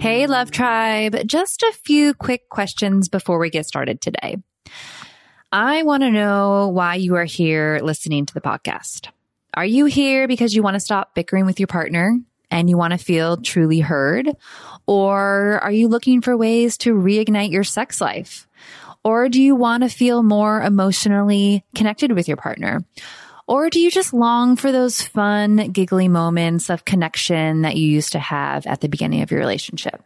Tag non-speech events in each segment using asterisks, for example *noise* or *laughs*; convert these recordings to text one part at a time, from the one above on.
Hey, Love Tribe. Just a few quick questions before we get started today. I want to know why you are here listening to the podcast. Are you here because you want to stop bickering with your partner and you want to feel truly heard? Or are you looking for ways to reignite your sex life? Or do you want to feel more emotionally connected with your partner? Or do you just long for those fun, giggly moments of connection that you used to have at the beginning of your relationship?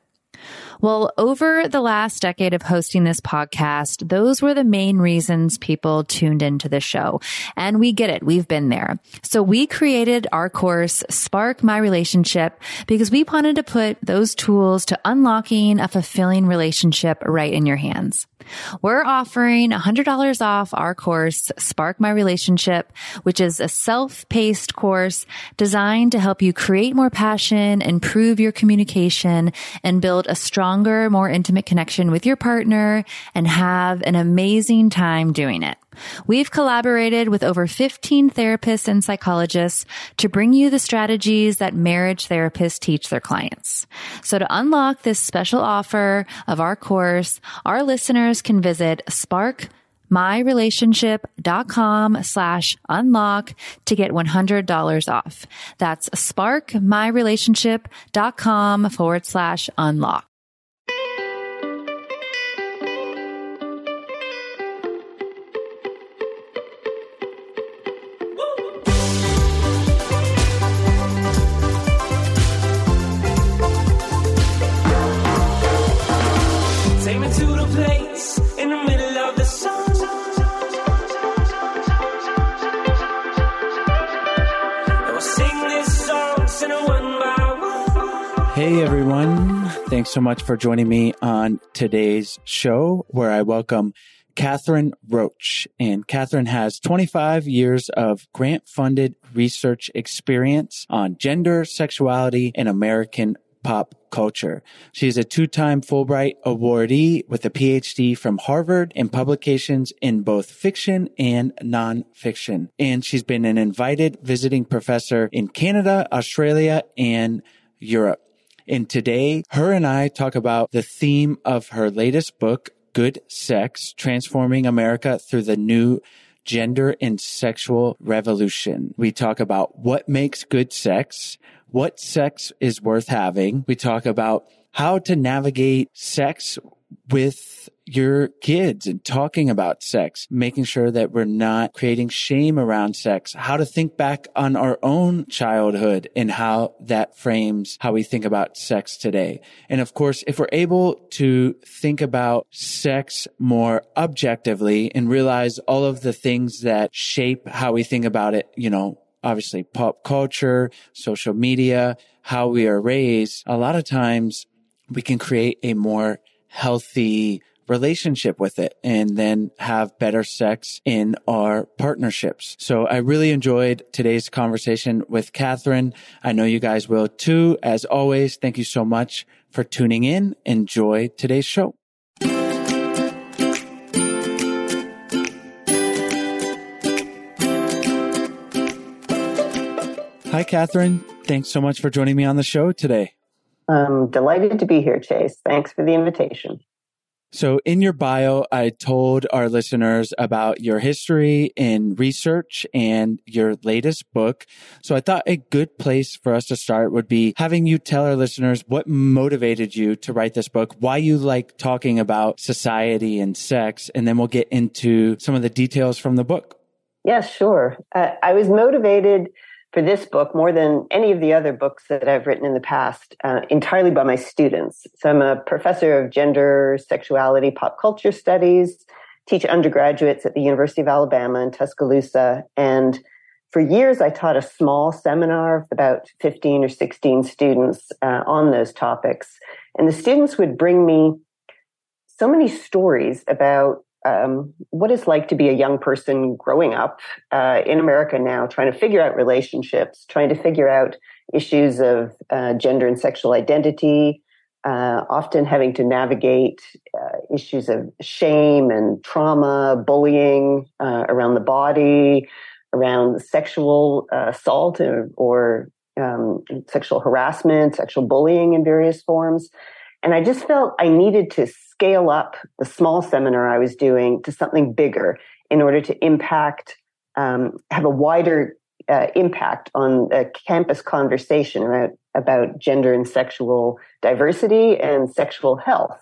Well, over the last decade of hosting this podcast, those were the main reasons people tuned into the show. And we get it. We've been there. So we created our course, Spark My Relationship, because we wanted to put those tools to unlocking a fulfilling relationship right in your hands. We're offering $100 off our course, Spark My Relationship, which is a self-paced course designed to help you create more passion, improve your communication, and build a stronger, more intimate connection with your partner and have an amazing time doing it. We've collaborated with over 15 therapists and psychologists to bring you the strategies that marriage therapists teach their clients. So to unlock this special offer of our course, our listeners can visit Spark myrelationship.com slash unlock to get $100 off. That's sparkmyrelationship.com forward slash unlock. So much for joining me on today's show where I welcome Catherine Roach. And Catherine has 25 years of grant funded research experience on gender, sexuality, and American pop culture. She is a two-time Fulbright awardee with a PhD from Harvard and publications in both fiction and nonfiction. And she's been an invited visiting professor in Canada, Australia, and Europe. And today, her and I talk about the theme of her latest book, Good Sex, Transforming America Through the New Gender and Sexual Revolution. We talk about what makes good sex, what sex is worth having. We talk about how to navigate sex with your kids and talking about sex, making sure that we're not creating shame around sex, how to think back on our own childhood and how that frames how we think about sex today. And of course, if we're able to think about sex more objectively and realize all of the things that shape how we think about it, you know, obviously pop culture, social media, how we are raised, a lot of times we can create a more healthy relationship with it and then have better sex in our partnerships. So I really enjoyed today's conversation with Catherine. I know you guys will too. As always, thank you so much for tuning in. Enjoy today's show. Hi, Catherine. Thanks so much for joining me on the show today. I'm delighted to be here, Chase. Thanks for the invitation. So in your bio, I told our listeners about your history in research and your latest book. So I thought a good place for us to start would be having you tell our listeners what motivated you to write this book, why you like talking about society and sex, and then we'll get into some of the details from the book. Yeah, sure. Uh, I was motivated for this book more than any of the other books that I've written in the past, uh, entirely by my students. So I'm a professor of gender, sexuality, pop culture studies, teach undergraduates at the University of Alabama in Tuscaloosa. And for years, I taught a small seminar of about 15 or 16 students uh, on those topics. And the students would bring me so many stories about um, what it's like to be a young person growing up uh, in America now, trying to figure out relationships, trying to figure out issues of uh, gender and sexual identity, uh, often having to navigate uh, issues of shame and trauma, bullying uh, around the body, around sexual uh, assault or, or um, sexual harassment, sexual bullying in various forms. And I just felt I needed to scale up the small seminar I was doing to something bigger in order to impact, um, have a wider uh, impact on the campus conversation about, about gender and sexual diversity and sexual health.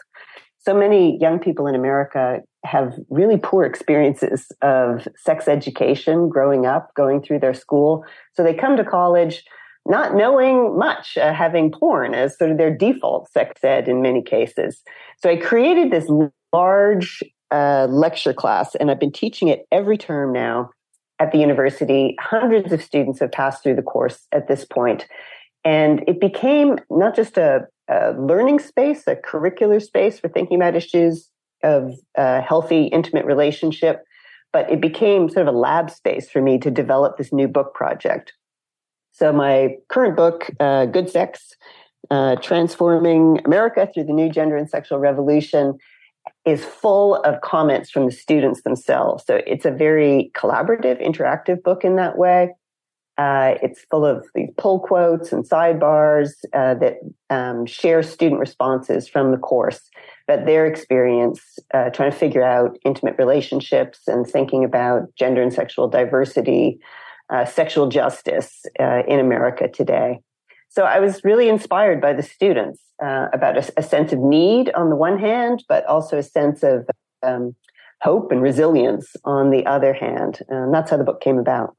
So many young people in America have really poor experiences of sex education growing up, going through their school. So they come to college not knowing much, uh, having porn as sort of their default sex ed in many cases. So I created this large uh, lecture class, and I've been teaching it every term now at the university. Hundreds of students have passed through the course at this point. And it became not just a, a learning space, a curricular space for thinking about issues of a healthy, intimate relationship, but it became sort of a lab space for me to develop this new book project. So my current book, uh, Good Sex, uh, Transforming America Through the New Gender and Sexual Revolution, is full of comments from the students themselves. So it's a very collaborative, interactive book in that way. Uh, it's full of these pull quotes and sidebars uh, that um, share student responses from the course, but their experience uh, trying to figure out intimate relationships and thinking about gender and sexual diversity, uh, sexual justice uh, in America today. So I was really inspired by the students uh, about a, a, sense of need on the one hand, but also a sense of um, hope and resilience on the other hand. And that's how the book came about.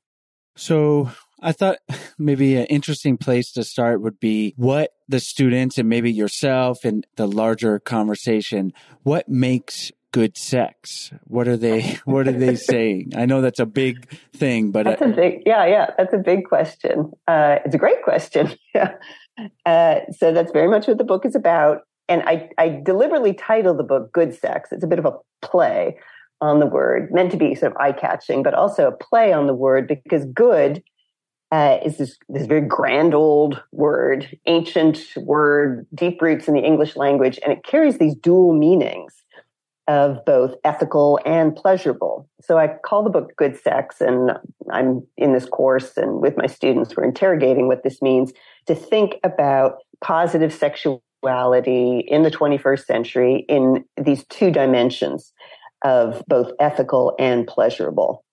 So I thought *laughs* maybe an interesting place to start would be what the students and maybe yourself and the larger conversation, what makes good sex? What are they, *laughs* what are they saying? I know that's a big thing, but that's a big, yeah, yeah, that's a big question. Uh, it's a great question. *laughs* yeah. Uh, so that's very much what the book is about. And I, I deliberately titled the book Good Sex. It's a bit of a play on the word, meant to be sort of eye catching, but also a play on the word because good uh, is this, this very grand old word, ancient word, deep roots in the English language, and it carries these dual meanings of both ethical and pleasurable. So I call the book Good Sex, and I'm in this course and with my students, we're interrogating what this means to think about positive sexuality in the 21st century in these two dimensions of both ethical and pleasurable.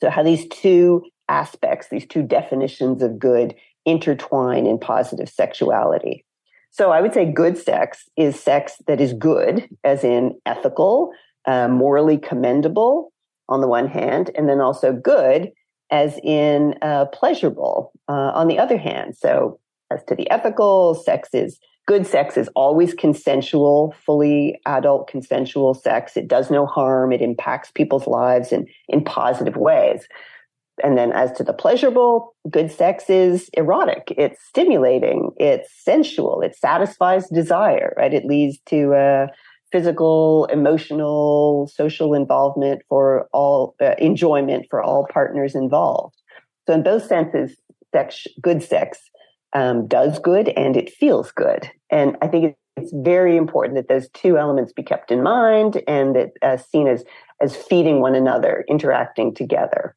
So, how these two aspects, these two definitions of good, intertwine in positive sexuality. So I would say good sex is sex that is good, as in ethical, uh, morally commendable on the one hand, and then also good, as in uh, pleasurable uh, on the other hand. So as to the ethical, sex is good sex is always consensual, fully adult consensual sex. It does no harm. It impacts people's lives in, in positive ways. And then as to the pleasurable, good sex is erotic. It's stimulating. It's sensual. It satisfies desire, right? It leads to uh, physical, emotional, social involvement for all, uh, enjoyment for all partners involved. So in both senses, sex, good sex um, does good and it feels good. And I think it's very important that those two elements be kept in mind and that uh, seen as as feeding one another, interacting together.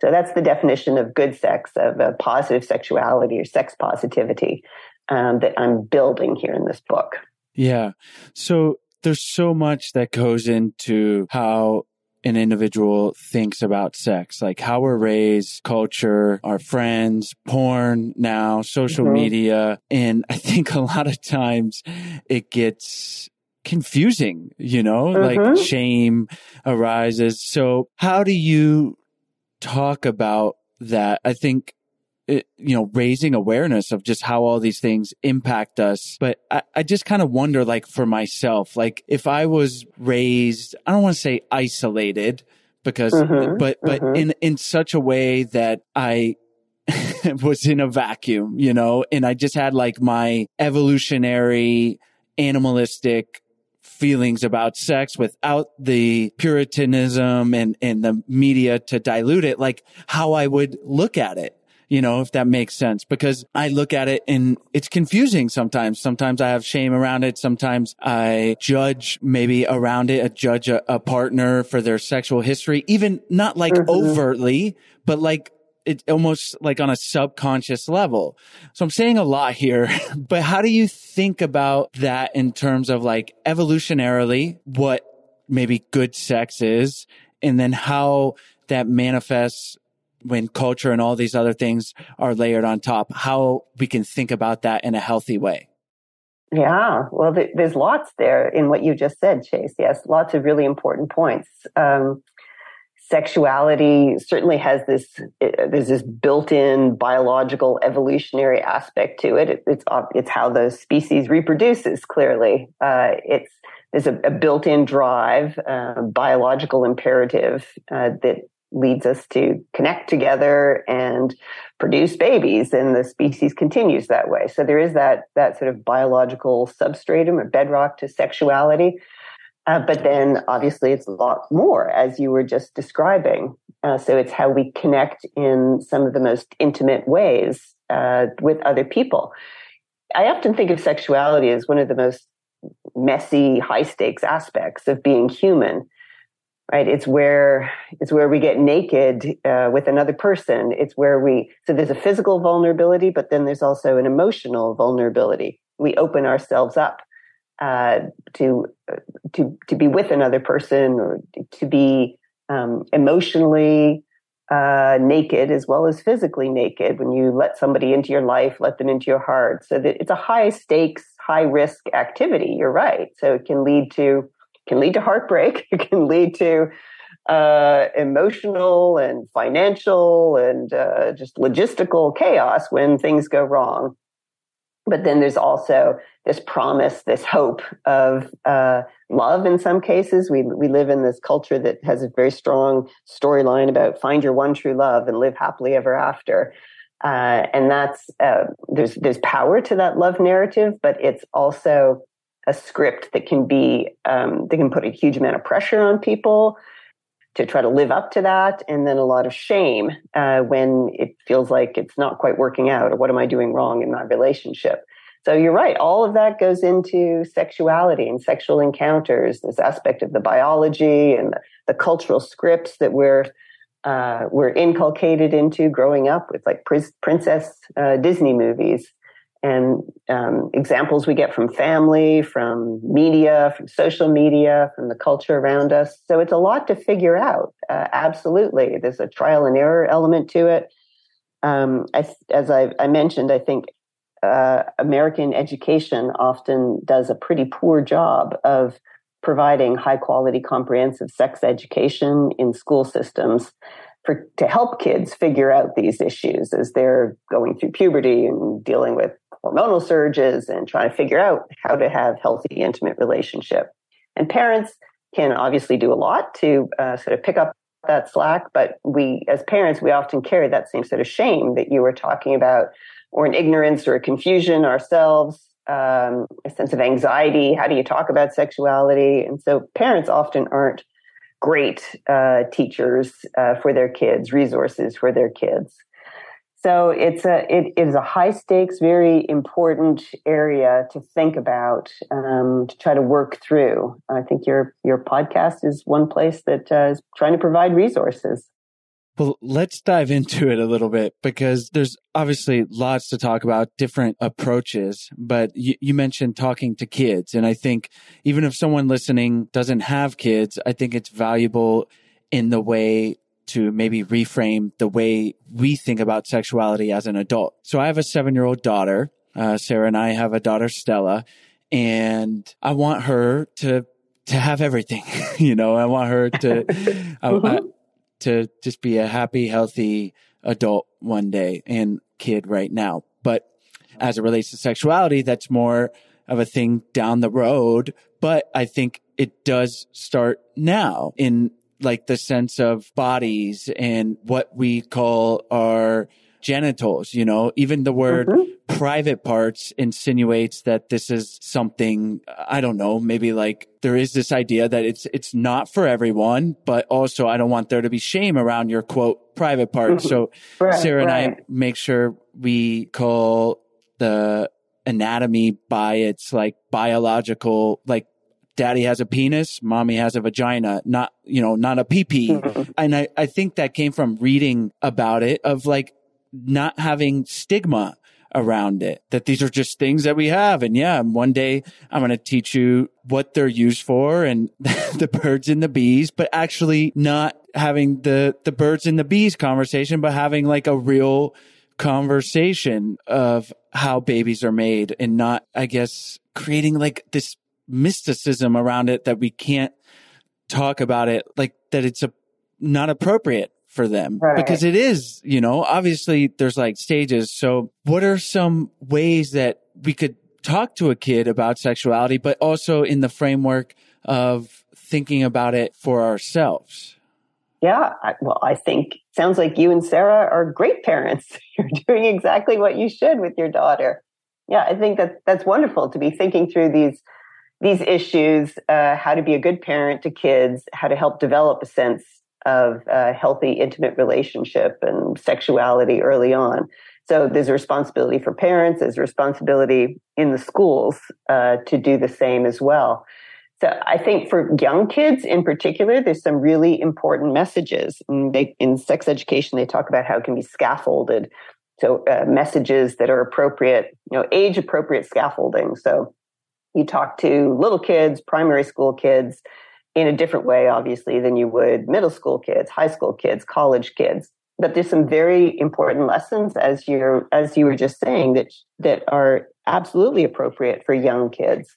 So that's the definition of good sex, of a positive sexuality or sex positivity um, that I'm building here in this book. Yeah. So there's so much that goes into how an individual thinks about sex, like how we're raised, culture, our friends, porn now, social mm-hmm. media. And I think a lot of times it gets confusing, you know, mm-hmm. like shame arises. So how do you talk about that. I think it, you know, raising awareness of just how all these things impact us. But I, I just kind of wonder, like for myself, like if I was raised, I don't want to say isolated because, mm-hmm, but, but mm-hmm. in, in such a way that I *laughs* was in a vacuum, you know, and I just had like my evolutionary animalistic feelings about sex without the puritanism and, and the media to dilute it, like how I would look at it. You know, if that makes sense, because I look at it and it's confusing sometimes. Sometimes I have shame around it. Sometimes I judge maybe around it, I judge a, a partner for their sexual history, even not like mm-hmm. overtly, but like it almost like on a subconscious level. So I'm saying a lot here, *laughs* but how do you think about that in terms of like evolutionarily, what maybe good sex is, and then how that manifests when culture and all these other things are layered on top, how we can think about that in a healthy way? Yeah, well, th- there's lots there in what you just said, Chase. Yes, lots of really important points. Um, sexuality certainly has this there's this built-in biological evolutionary aspect to it, it it's it's how the species reproduces clearly. Uh, it's there's a, a, built-in drive uh, biological imperative uh, that leads us to connect together and produce babies and the species continues that way. So there is that that sort of biological substratum or bedrock to sexuality uh, but then obviously it's a lot more, as you were just describing. Uh, so it's how we connect in some of the most intimate ways uh, with other people. I often think of sexuality as one of the most messy, high stakes aspects of being human. Right? It's where it's where we get naked uh, with another person. It's where we so there's a physical vulnerability, but then there's also an emotional vulnerability. We open ourselves up uh, to to to be with another person or to be um, emotionally uh, naked as well as physically naked when you let somebody into your life, let them into your heart. So that it's a high stakes, high risk activity. You're right. So it can lead to can lead to heartbreak. *laughs* It can lead to uh, emotional and financial and uh, just logistical chaos when things go wrong but then there's also this promise, this hope of uh, love. In some cases, we we live in this culture that has a very strong storyline about find your one true love and live happily ever after. Uh, and that's uh, there's there's power to that love narrative, but it's also a script that can be um, that can put a huge amount of pressure on people to try to live up to that, and then a lot of shame uh, when it feels like it's not quite working out, or what am I doing wrong in my relationship? So you're right. All of that goes into sexuality and sexual encounters. This aspect of the biology and the, the cultural scripts that we're uh, we're inculcated into growing up with, like princess uh, Disney movies and um, examples we get from family, from media, from social media, from the culture around us. So it's a lot to figure out. Uh, absolutely, there's a trial and error element to it. Um, I, as I, I, mentioned, I think uh, American education often does a pretty poor job of providing high quality, comprehensive sex education in school systems for to help kids figure out these issues as they're going through puberty and dealing with hormonal surges and trying to figure out how to have healthy, intimate relationship. And parents can obviously do a lot to uh, sort of pick up that slack, but we, as parents, we often carry that same sort of shame that you were talking about, or an ignorance or a confusion ourselves, um, a sense of anxiety. How do you talk about sexuality? And so parents often aren't great uh, teachers uh, for their kids, resources for their kids. So it's a it is a high stakes, very important area to think about um, to try to work through. I think your your podcast is one place that uh, is trying to provide resources. Well, let's dive into it a little bit because there's obviously lots to talk about, different approaches. But you, you, mentioned talking to kids. And I think even if someone listening doesn't have kids, I think it's valuable in the way to maybe reframe the way we think about sexuality as an adult. So I have a seven year old daughter. Uh, Sarah and I have a daughter, Stella, and I want her to to have everything. *laughs* you know, I want her to mm-hmm. to just be a happy, healthy adult one day and kid right now. But as it relates to sexuality, that's more of a thing down the road. But I think it does start now in like the sense of bodies and what we call our genitals, you know, even the word mm-hmm. private parts insinuates that this is something, I don't know, maybe like there is this idea that it's, it's not for everyone, but also I don't want there to be shame around your quote private parts. Mm-hmm. So *laughs* right, Sarah and right. I make sure we call the anatomy by its like biological, like daddy has a penis, mommy has a vagina, not, you know, not a pee Mm-hmm. And I, I think that came from reading about it of like not having stigma around it, that these are just things that we have. And yeah, one day I'm going to teach you what they're used for and *laughs* the birds and the bees, but actually not having the, the birds and the bees conversation, but having like a real conversation of how babies are made and not, I guess, creating like this mysticism around it that we can't talk about it like that it's a not appropriate for them Right. because it is, you know, obviously there's like stages. So what are some ways that we could talk to a kid about sexuality, but also in the framework of thinking about it for ourselves? Yeah, I, well, I think sounds like you and Sarah are great parents. *laughs* You're doing exactly what you should with your daughter. Yeah, I think that that's wonderful to be thinking through these these issues, uh, how to be a good parent to kids, how to help develop a sense of a healthy, intimate relationship and sexuality early on. So there's a responsibility for parents, there's a responsibility in the schools uh, to do the same as well. So I think for young kids in particular, there's some really important messages. They, in sex education, they talk about how it can be scaffolded. So uh, messages that are appropriate, you know, age appropriate scaffolding. So you talk to little kids, primary school kids in a different way, obviously, than you would middle school kids, high school kids, college kids. But there's some very important lessons, as you're as you were just saying, that that are absolutely appropriate for young kids,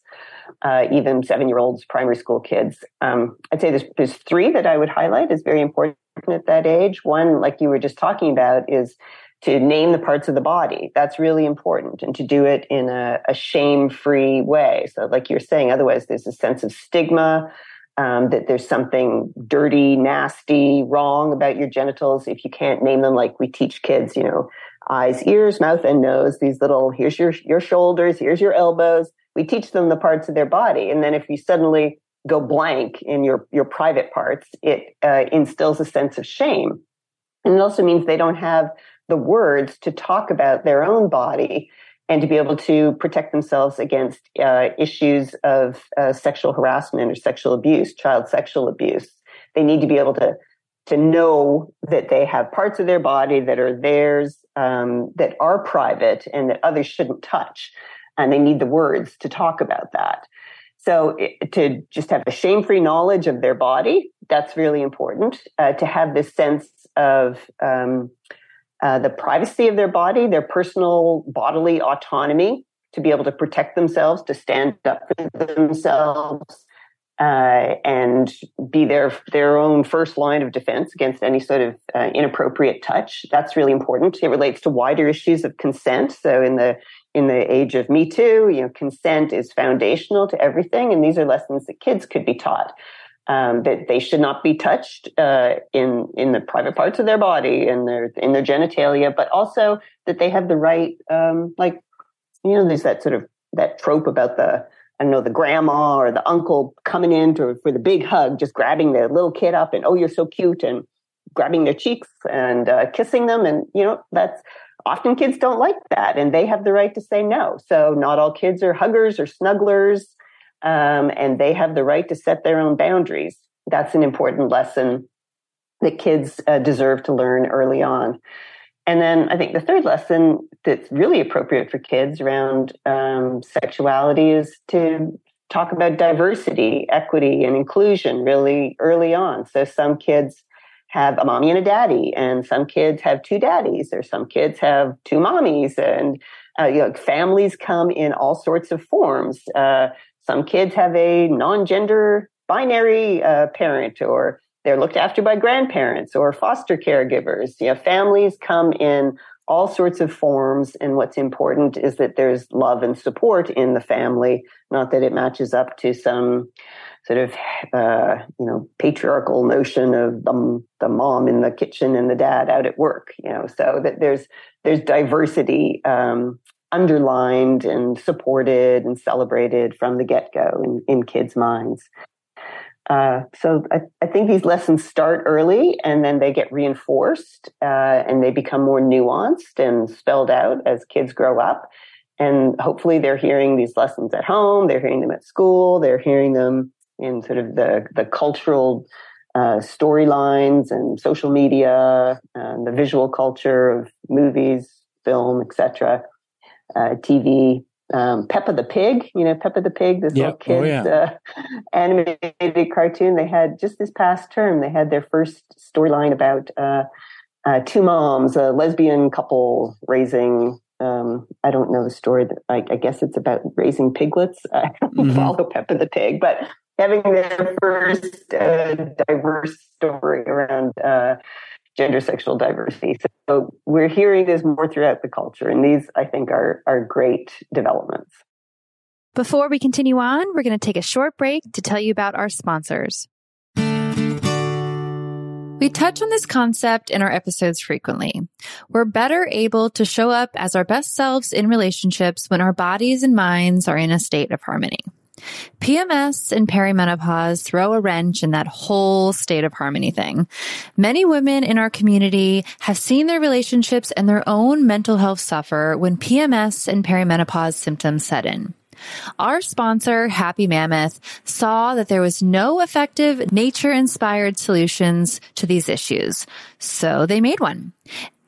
uh, even seven year olds, primary school kids. Um, I'd say there's there's three that I would highlight as very important at that age. One, like you were just talking about, is to name the parts of the body. That's really important and to do it in a, a shame free way. So, like you're saying, otherwise there's a sense of stigma. Um, that there's something dirty, nasty, wrong about your genitals if you can't name them like we teach kids, you know, eyes, ears, mouth, and nose, these little, here's your, your shoulders, here's your elbows. We teach them the parts of their body. And then if you suddenly go blank in your, your private parts, it uh, instills a sense of shame. And it also means they don't have the words to talk about their own body and to be able to protect themselves against uh, issues of uh, sexual harassment or sexual abuse, child sexual abuse. They need to be able to to know that they have parts of their body that are theirs, um, that are private, and that others shouldn't touch. And they need the words to talk about that. So it, to just have a shame-free knowledge of their body, that's really important. Uh, to have this sense of um, uh, the privacy of their body, their personal bodily autonomy, to be able to protect themselves, to stand up for themselves, uh, and be their their own first line of defense against any sort of uh, inappropriate touch. That's really important. It relates to wider issues of consent. So in the in the age of Me Too, you know, consent is foundational to everything, and these are lessons that kids could be taught. Um, that they should not be touched uh, in in the private parts of their body and their in their genitalia, but also that they have the right, um, like you know, there's that sort of that trope about the I don't know the grandma or the uncle coming in to, for the big hug, just grabbing the little kid up and oh you're so cute and grabbing their cheeks and uh, kissing them, and you know that's often kids don't like that, and they have the right to say no. So not all kids are huggers or snugglers um, and they have the right to set their own boundaries. That's an important lesson that kids uh, deserve to learn early on. And then I think the third lesson that's really appropriate for kids around um, sexuality is to talk about diversity, equity, and inclusion really early on. So some kids have a mommy and a daddy, and some kids have two daddies, or some kids have two mommies, and uh, you know, families come in all sorts of forms. Uh, some kids have a non-gender binary uh, parent, or they're looked after by grandparents or foster caregivers. You know, families come in all sorts of forms, and what's important is that there's love and support in the family, not that it matches up to some sort of uh, you know patriarchal notion of the, the mom in the kitchen and the dad out at work. You know, so that there's there's diversity um, underlined and supported and celebrated from the get go in, in kids' minds. Uh, so I, I, think these lessons start early and then they get reinforced uh, and they become more nuanced and spelled out as kids grow up. and hopefully they're hearing these lessons at home, they're hearing them at school, they're hearing them in sort of the, the cultural uh, storylines and social media, and the visual culture of movies, film, etc., uh, TV. Um, Peppa the Pig, you know, Peppa the Pig, this yep. little kid's oh, yeah. uh, animated cartoon. They had just this past term, they had their first storyline about uh, uh, two moms, a lesbian couple raising um, I don't know the story. That, I, I, guess it's about raising piglets. *laughs* I don't mm-hmm. follow Peppa the Pig, but having their first uh, diverse story around uh, gender sexual diversity. So we're hearing this more throughout the culture, and these I think are are great developments. Before we continue on, we're going to take a short break to tell you about our sponsors. We touch on this concept in our episodes frequently. We're better able to show up as our best selves in relationships when our bodies and minds are in a state of harmony. PMS and perimenopause throw a wrench in that whole state of harmony thing. Many women in our community have seen their relationships and their own mental health suffer when PMS and perimenopause symptoms set in. Our sponsor, Happy Mammoth, saw that there was no effective nature inspired solutions to these issues. So they made one.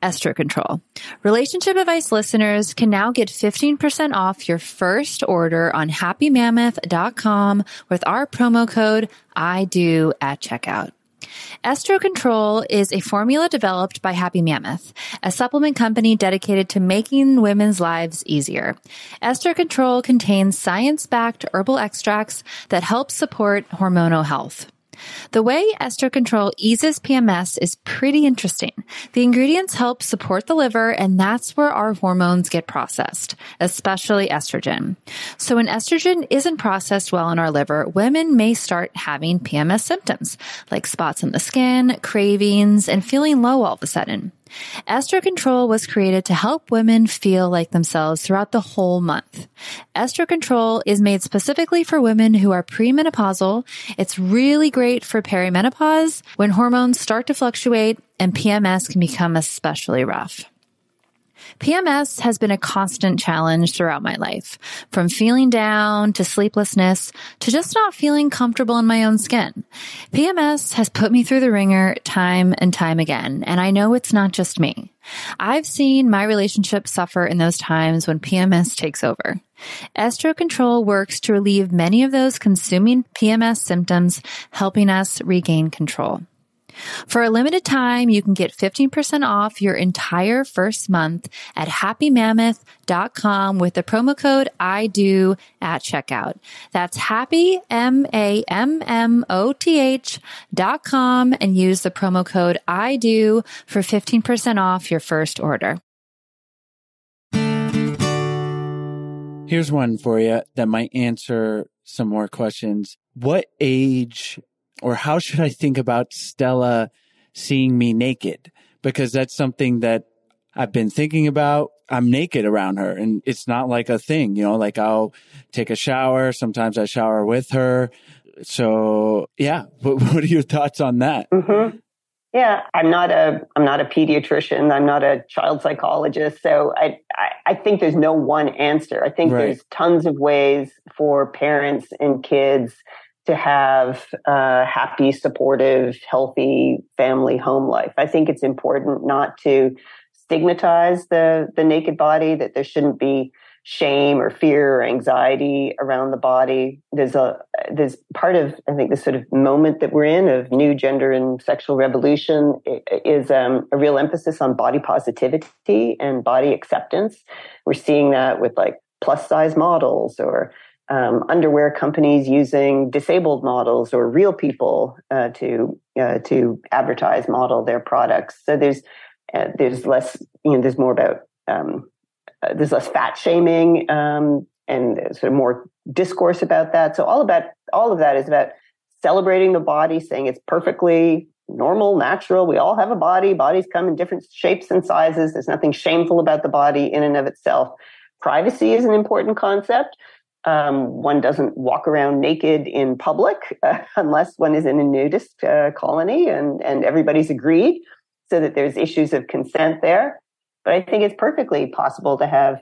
Estro Control. Relationship Advice listeners can now get 15% off your first order on happymammoth.com with our promo code I do at checkout. Estro Control is a formula developed by Happy Mammoth, a supplement company dedicated to making women's lives easier. Estro Control contains science-backed herbal extracts that help support hormonal health. The way Estro Control eases PMS is pretty interesting. The ingredients help support the liver, and that's where our hormones get processed, especially estrogen. So when estrogen isn't processed well in our liver, women may start having PMS symptoms, like spots on the skin, cravings, and feeling low all of a sudden. Estro Control was created to help women feel like themselves throughout the whole month. Estro Control is made specifically for women who are premenopausal. It's really great for perimenopause when hormones start to fluctuate and PMS can become especially rough. PMS has been a constant challenge throughout my life, from feeling down to sleeplessness to just not feeling comfortable in my own skin. PMS has put me through the ringer time and time again, and I know it's not just me. I've seen my relationship suffer in those times when PMS takes over. Estro Control works to relieve many of those consuming PMS symptoms, helping us regain control. For a limited time, you can get 15% off your entire first month at happymammoth.com with the promo code I do at checkout. That's happy, M-A-M-M-O-T-H dot com and use the promo code I do for 15% off your first order. Here's one for you that might answer some more questions. What age or how should I think about Stella seeing me naked? Because that's something that I've been thinking about. I'm naked around her and it's not like a thing, you know, like I'll take a shower. Sometimes I shower with her. So yeah, *laughs* what, what are your thoughts on that? Mm-hmm. Yeah, I'm not a I'm not a pediatrician. I'm not a child psychologist. So I I, I think there's no one answer. I think right. there's tons of ways for parents and kids to have a happy, supportive, healthy family home life. I think it's important not to stigmatize the the naked body. That there shouldn't be shame or fear or anxiety around the body. There's a there's part of I think the sort of moment that we're in of new gender and sexual revolution is um, a real emphasis on body positivity and body acceptance. We're seeing that with like plus size models or um, underwear companies using disabled models or real people uh, to uh, to advertise model their products. So there's uh, there's less you know there's more about um, uh, there's less fat shaming um, and sort of more discourse about that. So all about all of that is about celebrating the body, saying it's perfectly normal, natural. We all have a body. Bodies come in different shapes and sizes. There's nothing shameful about the body in and of itself. Privacy is an important concept. Um, one doesn't walk around naked in public *laughs* uh, unless one is in a nudist uh, colony and, and everybody's agreed so that there's issues of consent there. But I think it's perfectly possible to have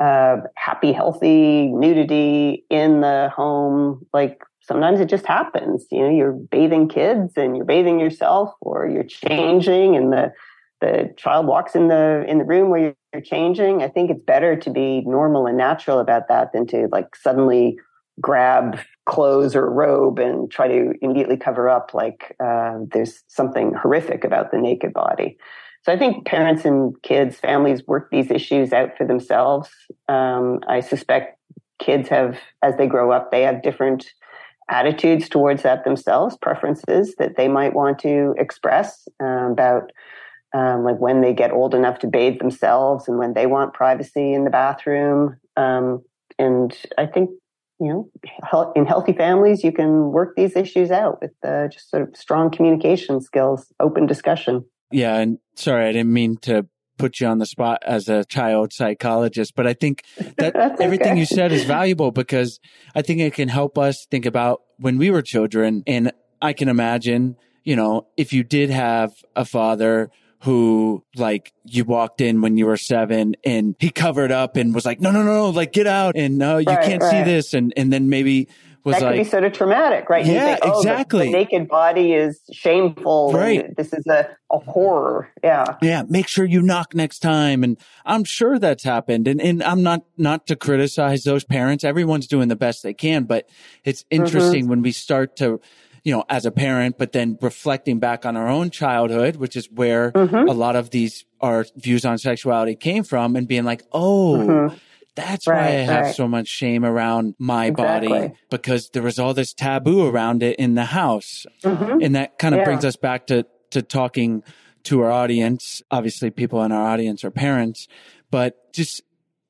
uh, happy, healthy nudity in the home. Like sometimes it just happens. You know, you're bathing kids and you're bathing yourself, or you're changing, and the the child walks in the in the room where you're changing. I think it's better to be normal and natural about that than to like suddenly grab clothes or robe and try to immediately cover up like uh, there's something horrific about the naked body. So I think parents and kids, families work these issues out for themselves. Um, I suspect kids have, as they grow up, they have different attitudes towards that themselves, preferences that they might want to express uh, about um, like when they get old enough to bathe themselves and when they want privacy in the bathroom. Um, and I think you know, in healthy families, you can work these issues out with uh, just sort of strong communication skills, open discussion. Yeah, and sorry, I didn't mean to put you on the spot as a child psychologist, but I think that *laughs* everything you said is valuable because I think it can help us think about when we were children. And I can imagine, you know, if you did have a father who like you walked in when you were seven and he covered up and was like, no, no, no, no, like get out and no, you right, can't right. see this. And, and then maybe was that like, could be sort of traumatic, right? Yeah, think, oh, exactly. The, the, naked body is shameful. Right. This is a, a horror. Yeah. Yeah. Make sure you knock next time. And I'm sure that's happened. And, and I'm not, not to criticize those parents. Everyone's doing the best they can, but it's mm-hmm. interesting mm-hmm. when we start to, you know, as a parent, but then reflecting back on our own childhood, which is where mm-hmm. a lot of these, our views on sexuality came from and being like, oh, mm-hmm that's right, why I have right. so much shame around my exactly. body because there was all this taboo around it in the house. Mm-hmm. And that kind of yeah. brings us back to, to talking to our audience. Obviously, people in our audience are parents, but just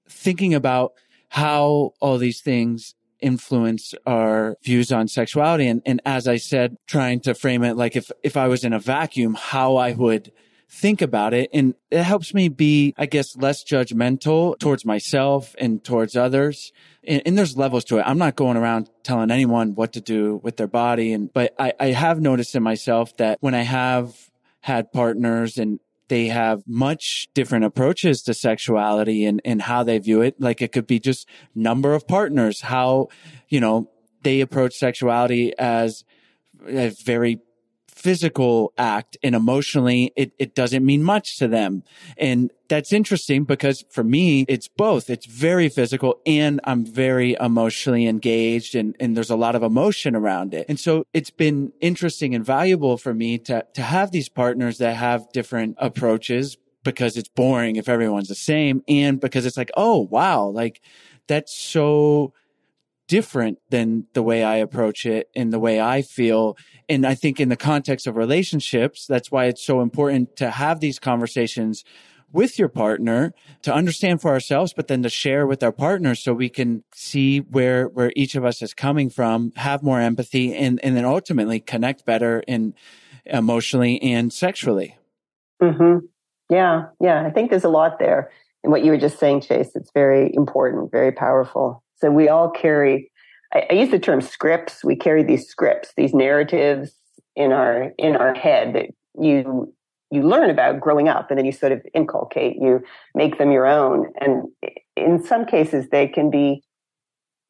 thinking about how all these things influence our views on sexuality. And, and as I said, trying to frame it like if, if I was in a vacuum, how I would think about it. And it helps me be, I guess, less judgmental towards myself and towards others. And, and, there's levels to it. I'm not going around telling anyone what to do with their body. And, but I, I have noticed in myself that when I have had partners and they have much different approaches to sexuality and, and how they view it. Like it could be just number of partners, how, you know, they approach sexuality as a very physical act and emotionally it, it doesn't mean much to them. And that's interesting because for me, it's both. It's very physical and I'm very emotionally engaged and, and there's a lot of emotion around it. And so it's been interesting and valuable for me to, to have these partners that have different approaches because it's boring if everyone's the same and because it's like, oh, wow, like that's so different than the way I approach it and the way I feel. And I think in the context of relationships, that's why it's so important to have these conversations with your partner to understand for ourselves, but then to share with our partners so we can see where, where each of us is coming from, have more empathy and, and then ultimately connect better in emotionally and sexually. Mm-hmm. Yeah. Yeah. I think there's a lot there. And what you were just saying, Chase, it's very important, very powerful. So we all carry, I, I use the term scripts. We carry these scripts, these narratives in our, in our head that you, you learn about growing up and then you sort of inculcate, you make them your own. And in some cases, they can be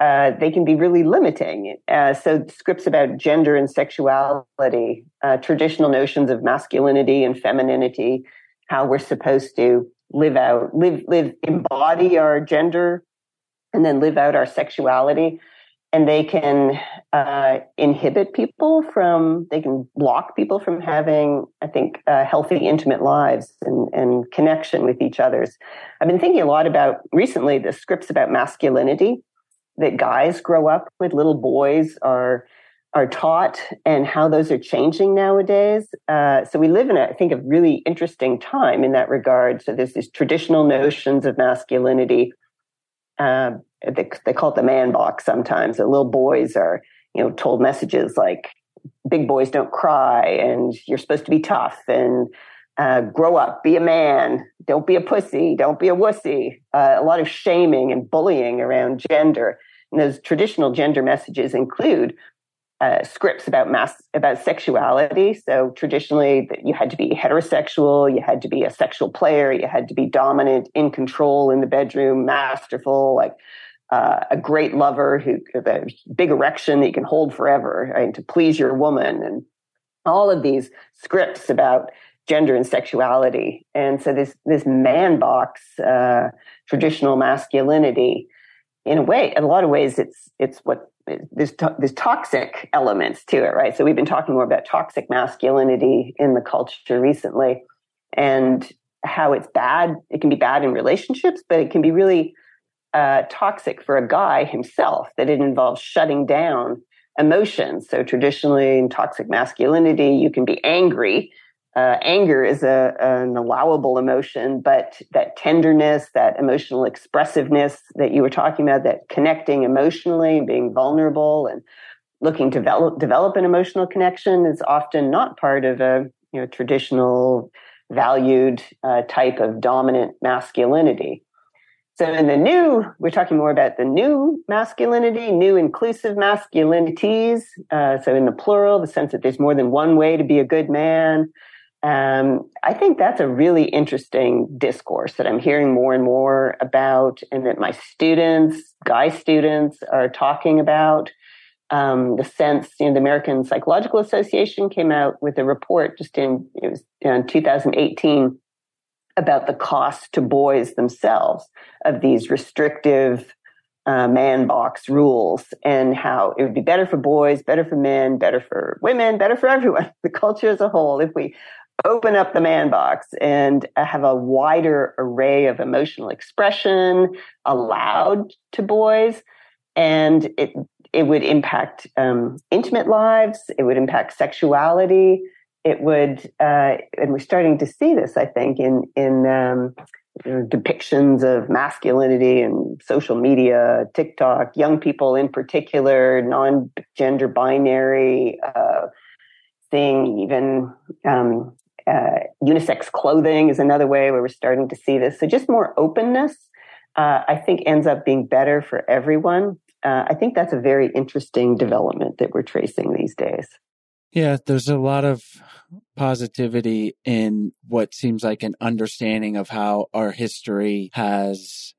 uh, they can be really limiting. Uh, so scripts about gender and sexuality, uh, traditional notions of masculinity and femininity, how we're supposed to live out, live, live, embody our gender and then live out our sexuality. And they can uh, inhibit people from, they can block people from having, I think, uh, healthy, intimate lives and, and connection with each other's. I've been thinking a lot about recently the scripts about masculinity that guys grow up with, little boys are are taught and how those are changing nowadays. Uh, so we live in, a, I think, a really interesting time in that regard. So there's these traditional notions of masculinity uh, they, they call it the man box sometimes. The little boys are, you know, told messages like big boys don't cry and you're supposed to be tough and uh, grow up, be a man, don't be a pussy, don't be a wussy. Uh, a lot of shaming and bullying around gender. And those traditional gender messages include uh, scripts about mass about sexuality. So traditionally, you had to be heterosexual, you had to be a sexual player, you had to be dominant, in control in the bedroom, masterful, like uh, a great lover who a big erection that you can hold forever, right, to please your woman, and all of these scripts about gender and sexuality. And so this this man box, uh, traditional masculinity, in a way, in a lot of ways, it's it's what there's, to, there's toxic elements to it, right? So we've been talking more about toxic masculinity in the culture recently and how it's bad. It can be bad in relationships, but it can be really uh, toxic for a guy himself that it involves shutting down emotions. So traditionally in toxic masculinity, you can be angry uh, anger is a, an allowable emotion, but that tenderness, that emotional expressiveness that you were talking about, that connecting emotionally, being vulnerable and looking to develop, develop an emotional connection is often not part of a you know, traditional valued uh, type of dominant masculinity. So in the new, we're talking more about the new masculinity, new inclusive masculinities. Uh, so in the plural, the sense that there's more than one way to be a good man, um, I think that's a really interesting discourse that I'm hearing more and more about, and that my students, guy students, are talking about. Um, the sense, you know, the American Psychological Association came out with a report just in it was in 2018 about the cost to boys themselves of these restrictive uh, man box rules and how it would be better for boys, better for men, better for women, better for everyone, *laughs* the culture as a whole, if we open up the man box and have a wider array of emotional expression allowed to boys. And it it would impact um, intimate lives. It would impact sexuality. It would uh, and we're starting to see this i think in in um, depictions of masculinity and social media tiktok young people in particular non-gender binary uh, seeing even um, uh, unisex clothing is another way where we're starting to see this. So just more openness, uh, I think, ends up being better for everyone. Uh, I think that's a very interesting development that we're tracing these days. Yeah, there's a lot of positivity in what seems like an understanding of how our history has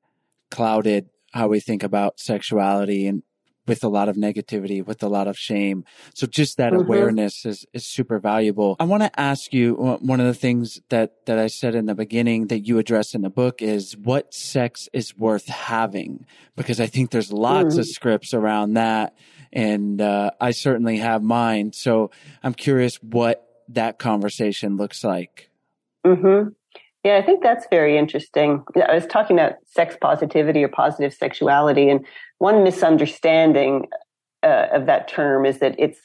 clouded how we think about sexuality and with a lot of negativity, with a lot of shame. So just that mm-hmm. awareness is, is super valuable. I want to ask you one of the things that, that I said in the beginning that you address in the book is what sex is worth having, because I think there's lots mm. of scripts around that. And, uh, I certainly have mine. So I'm curious what that conversation looks like. Mm-hmm. Yeah, I think that's very interesting. I was talking about sex positivity or positive sexuality, and one misunderstanding uh, of that term is that it's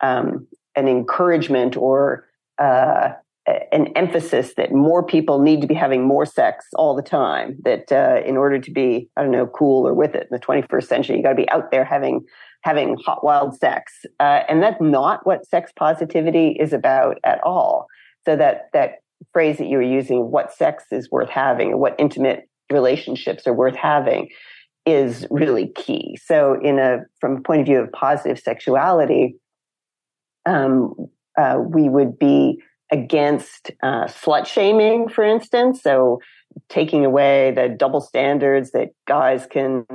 um, an encouragement or uh, an emphasis that more people need to be having more sex all the time. That uh, in order to be, I don't know, cool or with it in the 21st century, you got to be out there having having hot wild sex, uh, and that's not what sex positivity is about at all. So that that phrase that you were using, what sex is worth having and what intimate relationships are worth having is really key. So in a, from a point of view of positive sexuality, um, uh, we would be against uh, slut shaming, for instance. So taking away the double standards that guys can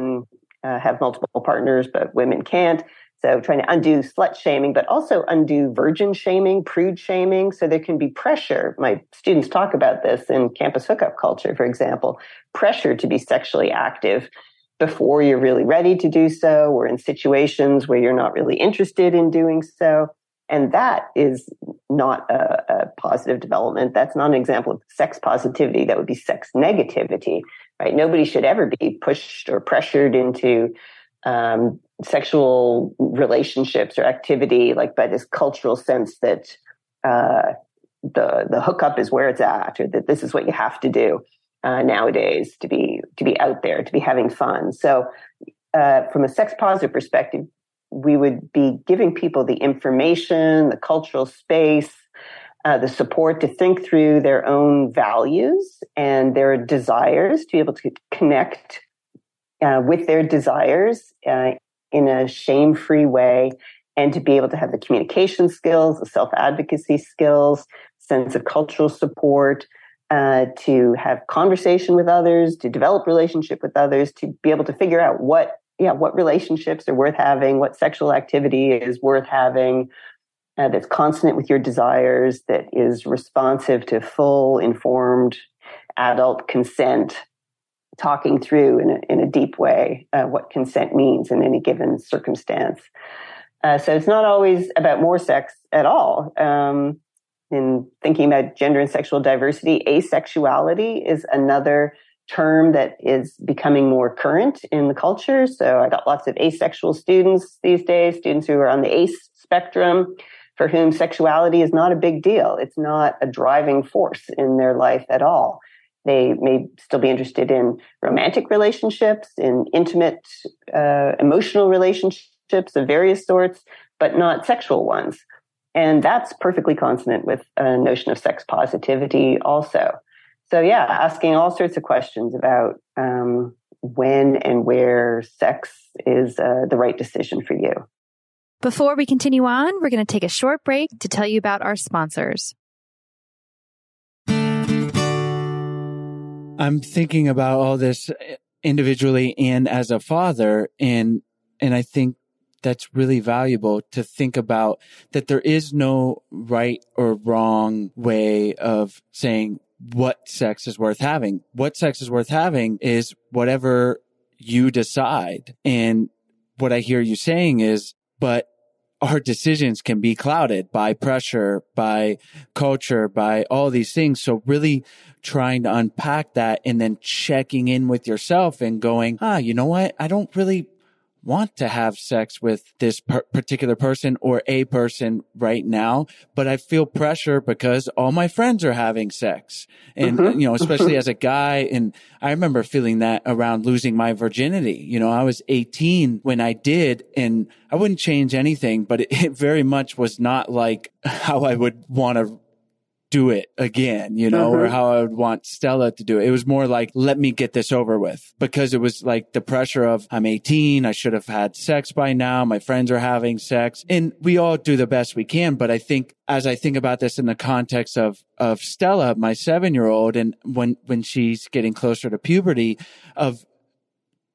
uh, have multiple partners, but women can't. So trying to undo slut shaming, but also undo virgin shaming, prude shaming. So there can be pressure. My students talk about this in campus hookup culture, for example, pressure to be sexually active before you're really ready to do so or in situations where you're not really interested in doing so. And that is not a, a positive development. That's not an example of sex positivity. That would be sex negativity, right? Nobody should ever be pushed or pressured into um, sexual relationships or activity, like by this cultural sense that uh, the the hookup is where it's at, or that this is what you have to do uh, nowadays to be to be out there, to be having fun. So, uh, from a sex positive perspective, we would be giving people the information, the cultural space. Uh, the support to think through their own values and their desires to be able to connect uh, with their desires uh, in a shame free way and to be able to have the communication skills, the self advocacy skills, sense of cultural support, uh, to have conversation with others, to develop relationship with others, to be able to figure out what, yeah, what relationships are worth having, what sexual activity is worth having, uh, that's consonant with your desires, that is responsive to full, informed adult consent, talking through in a, in a deep way uh, what consent means in any given circumstance. Uh, so it's not always about more sex at all. Um, in thinking about gender and sexual diversity, asexuality is another term that is becoming more current in the culture. So I got lots of asexual students these days, students who are on the ace spectrum, for whom sexuality is not a big deal. It's not a driving force in their life at all. They may still be interested in romantic relationships, in intimate, uh, emotional relationships of various sorts, but not sexual ones. And that's perfectly consonant with a notion of sex positivity also. So, yeah, asking all sorts of questions about um, when and where sex is uh, the right decision for you. Before we continue on, we're going to take a short break to tell you about our sponsors. I'm thinking about all this individually and as a father and and I think that's really valuable to think about that there is no right or wrong way of saying what sex is worth having. What sex is worth having is whatever you decide. And what I hear you saying is but our decisions can be clouded by pressure, by culture, by all these things. So really trying to unpack that and then checking in with yourself and going, ah, you know what? I don't really want to have sex with this per- particular person or a person right now, but I feel pressure because all my friends are having sex. And, mm-hmm. you know, especially as a guy. And I remember feeling that around losing my virginity. You know, I was 18 when I did and I wouldn't change anything, but it, *laughs* it very much was not like *laughs* how I would want to do it again, you know, mm-hmm. or how I would want Stella to do it. It was more like, let me get this over with because it was like the pressure of I'm 18. I should have had sex by now. My friends are having sex and we all do the best we can. But I think as I think about this in the context of, of Stella, my seven year old, and when, when she's getting closer to puberty of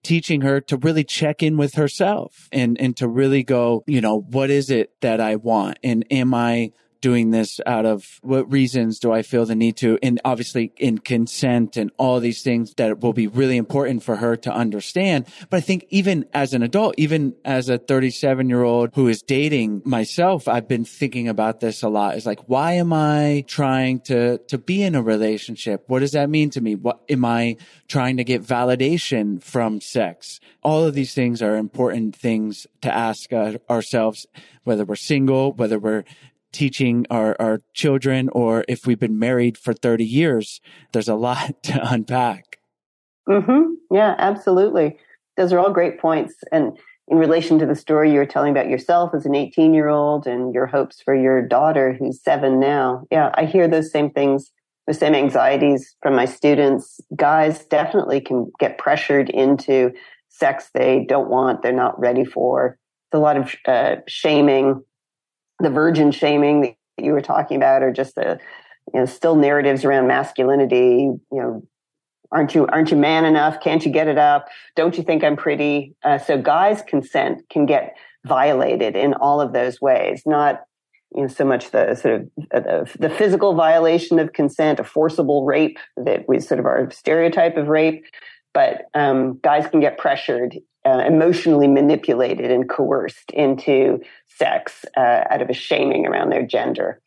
teaching her to really check in with herself and, and to really go, you know, what is it that I want? And am I doing this out of what reasons do I feel the need to? And obviously in consent and all these things that will be really important for her to understand. But I think even as an adult, even as a 37 year old who is dating myself, I've been thinking about this a lot. Is like, why am I trying to, to be in a relationship? What does that mean to me? What am I trying to get validation from sex? All of these things are important things to ask uh, ourselves, whether we're single, whether we're teaching our, our children or if we've been married for 30 years, there's a lot *laughs* to unpack. Mm-hmm. Yeah, absolutely. Those are all great points. And in relation to the story you were telling about yourself as an 18 year old and your hopes for your daughter who's seven now. Yeah, I hear those same things, the same anxieties from my students. Guys definitely can get pressured into sex they don't want, they're not ready for. It's a lot of uh, shaming the virgin shaming that you were talking about, or just the you know still narratives around masculinity. You know, aren't you aren't you man enough? Can't you get it up? Don't you think I'm pretty? Uh, so guys' consent can get violated in all of those ways. Not you know so much the sort of uh, the physical violation of consent, a forcible rape that we sort of our stereotype of rape, but um, guys can get pressured uh, emotionally manipulated and coerced into sex uh, out of a shaming around their gender.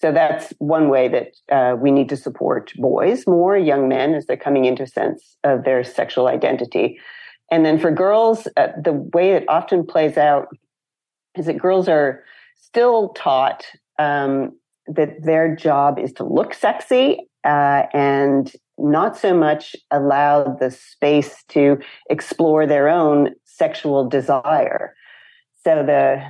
So that's one way that uh, we need to support boys more, young men, as they're coming into sense of their sexual identity. And then for girls, uh, the way it often plays out is that girls are still taught um, that their job is to look sexy uh, and not so much allowed the space to explore their own sexual desire. So the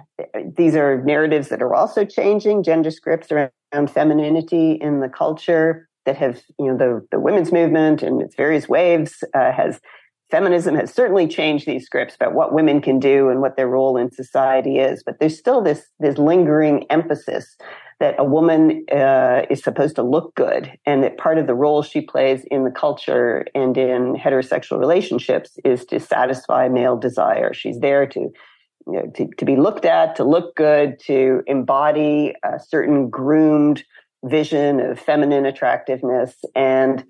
these are narratives that are also changing. Gender scripts around femininity in the culture that have you know the the women's movement and its various waves uh, has feminism has certainly changed these scripts about what women can do and what their role in society is, but there's still this this lingering emphasis that a woman uh, is supposed to look good and that part of the role she plays in the culture and in heterosexual relationships is to satisfy male desire. She's there to, you know, to, to be looked at, to look good, to embody a certain groomed vision of feminine attractiveness and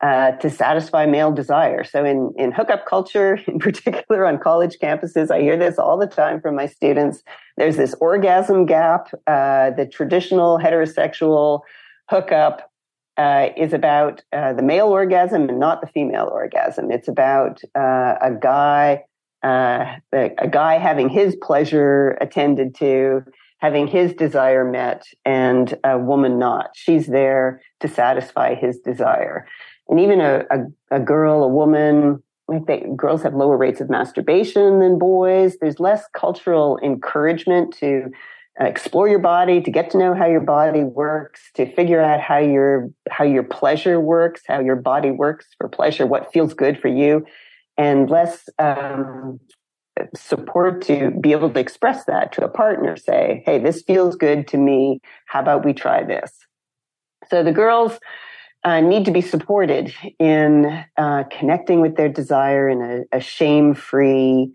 uh, to satisfy male desire. So in, in hookup culture, *laughs* in particular on college campuses, I hear this all the time from my students. There's this orgasm gap. Uh, the traditional heterosexual hookup uh, is about uh, the male orgasm and not the female orgasm. It's about uh, a guy, uh, a guy having his pleasure attended to, having his desire met, and a woman not. She's there to satisfy his desire and even a, a, a girl, a woman, like they, girls have lower rates of masturbation than boys. There's less cultural encouragement to uh, explore your body, to get to know how your body works, to figure out how your how your pleasure works, how your body works for pleasure, what feels good for you, and less um, support to be able to express that to a partner. Say, "Hey, this feels good to me. How about we try this?" So the girls uh, need to be supported in uh, connecting with their desire in a, shame-free,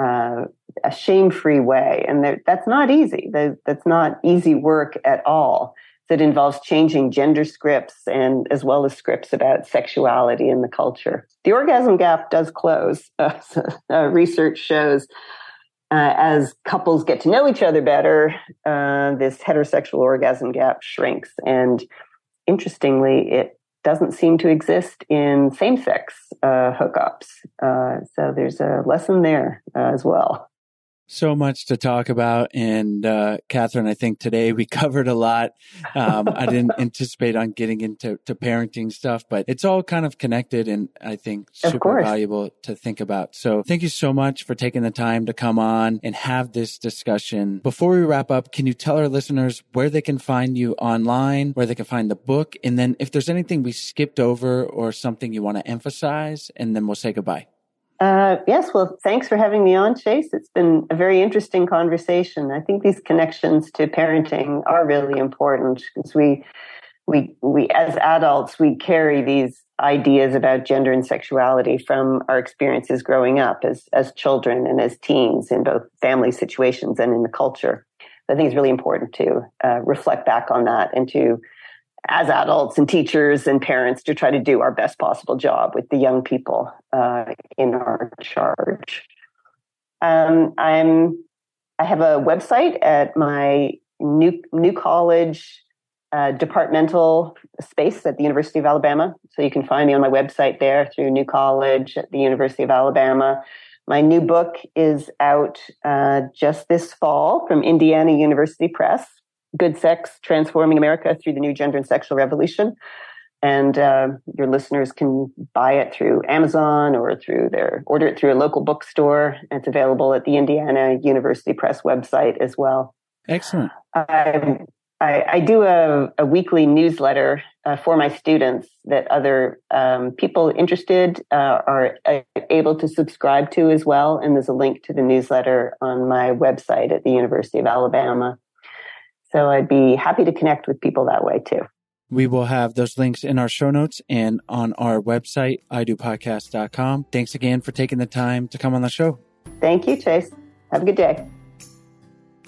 uh, a shame-free way, and that's not easy. That's not easy work at all. That involves changing gender scripts and as well as scripts about sexuality in the culture. The orgasm gap does close. *laughs* Uh, research shows uh, as couples get to know each other better, uh, this heterosexual orgasm gap shrinks. And interestingly, it doesn't seem to exist in same sex uh, hookups. Uh, so there's a lesson there uh, as well so much to talk about. And uh, Catherine, I think today we *laughs* covered a lot. Um, I didn't *laughs* anticipate on getting into to parenting stuff, but it's all kind of connected and I think super valuable to think about. So thank you so much for taking the time to come on and have this discussion. Before we wrap up, can you tell our listeners where they can find you online, where they can find the book, and then if there's anything we skipped over or something you want to emphasize, and then we'll say goodbye. Uh, yes, well, thanks for having me on, Chase. It's been a very interesting conversation. I think these connections to parenting are really important because we, we, we, as adults, we carry these ideas about gender and sexuality from our experiences growing up as, as children and as teens in both family situations and in the culture. I think it's really important to uh, reflect back on that and to as adults and teachers and parents to try to do our best possible job with the young people uh, in our charge. Um, I'm I have a website at my new new college uh, departmental space at the University of Alabama. So you can find me on my website there through New College at the University of Alabama. My new book is out uh, just this fall from Indiana University Press. Good Sex Transforming America Through the New Gender and Sexual Revolution. And uh, your listeners can buy it through Amazon or through their order it through a local bookstore. It's available at the Indiana University Press website as well. Excellent. I, I, I do a, a, weekly newsletter uh, for my students that other um, people interested uh, are uh, able to subscribe to as well. And there's a link to the newsletter on my website at the University of Alabama. So I'd be happy to connect with people that way too. We will have those links in our show notes and on our website, idopodcast.com. Thanks again for taking the time to come on the show. Thank you, Chase. Have a good day.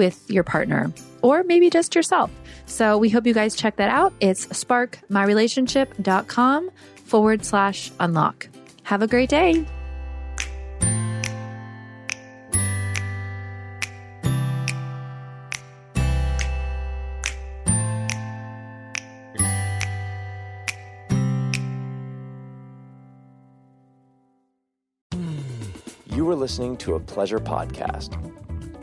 with your partner or maybe just yourself. So we hope you guys check that out. It's sparkmyrelationship.com forward slash unlock. Have a great day. You were listening to a pleasure podcast.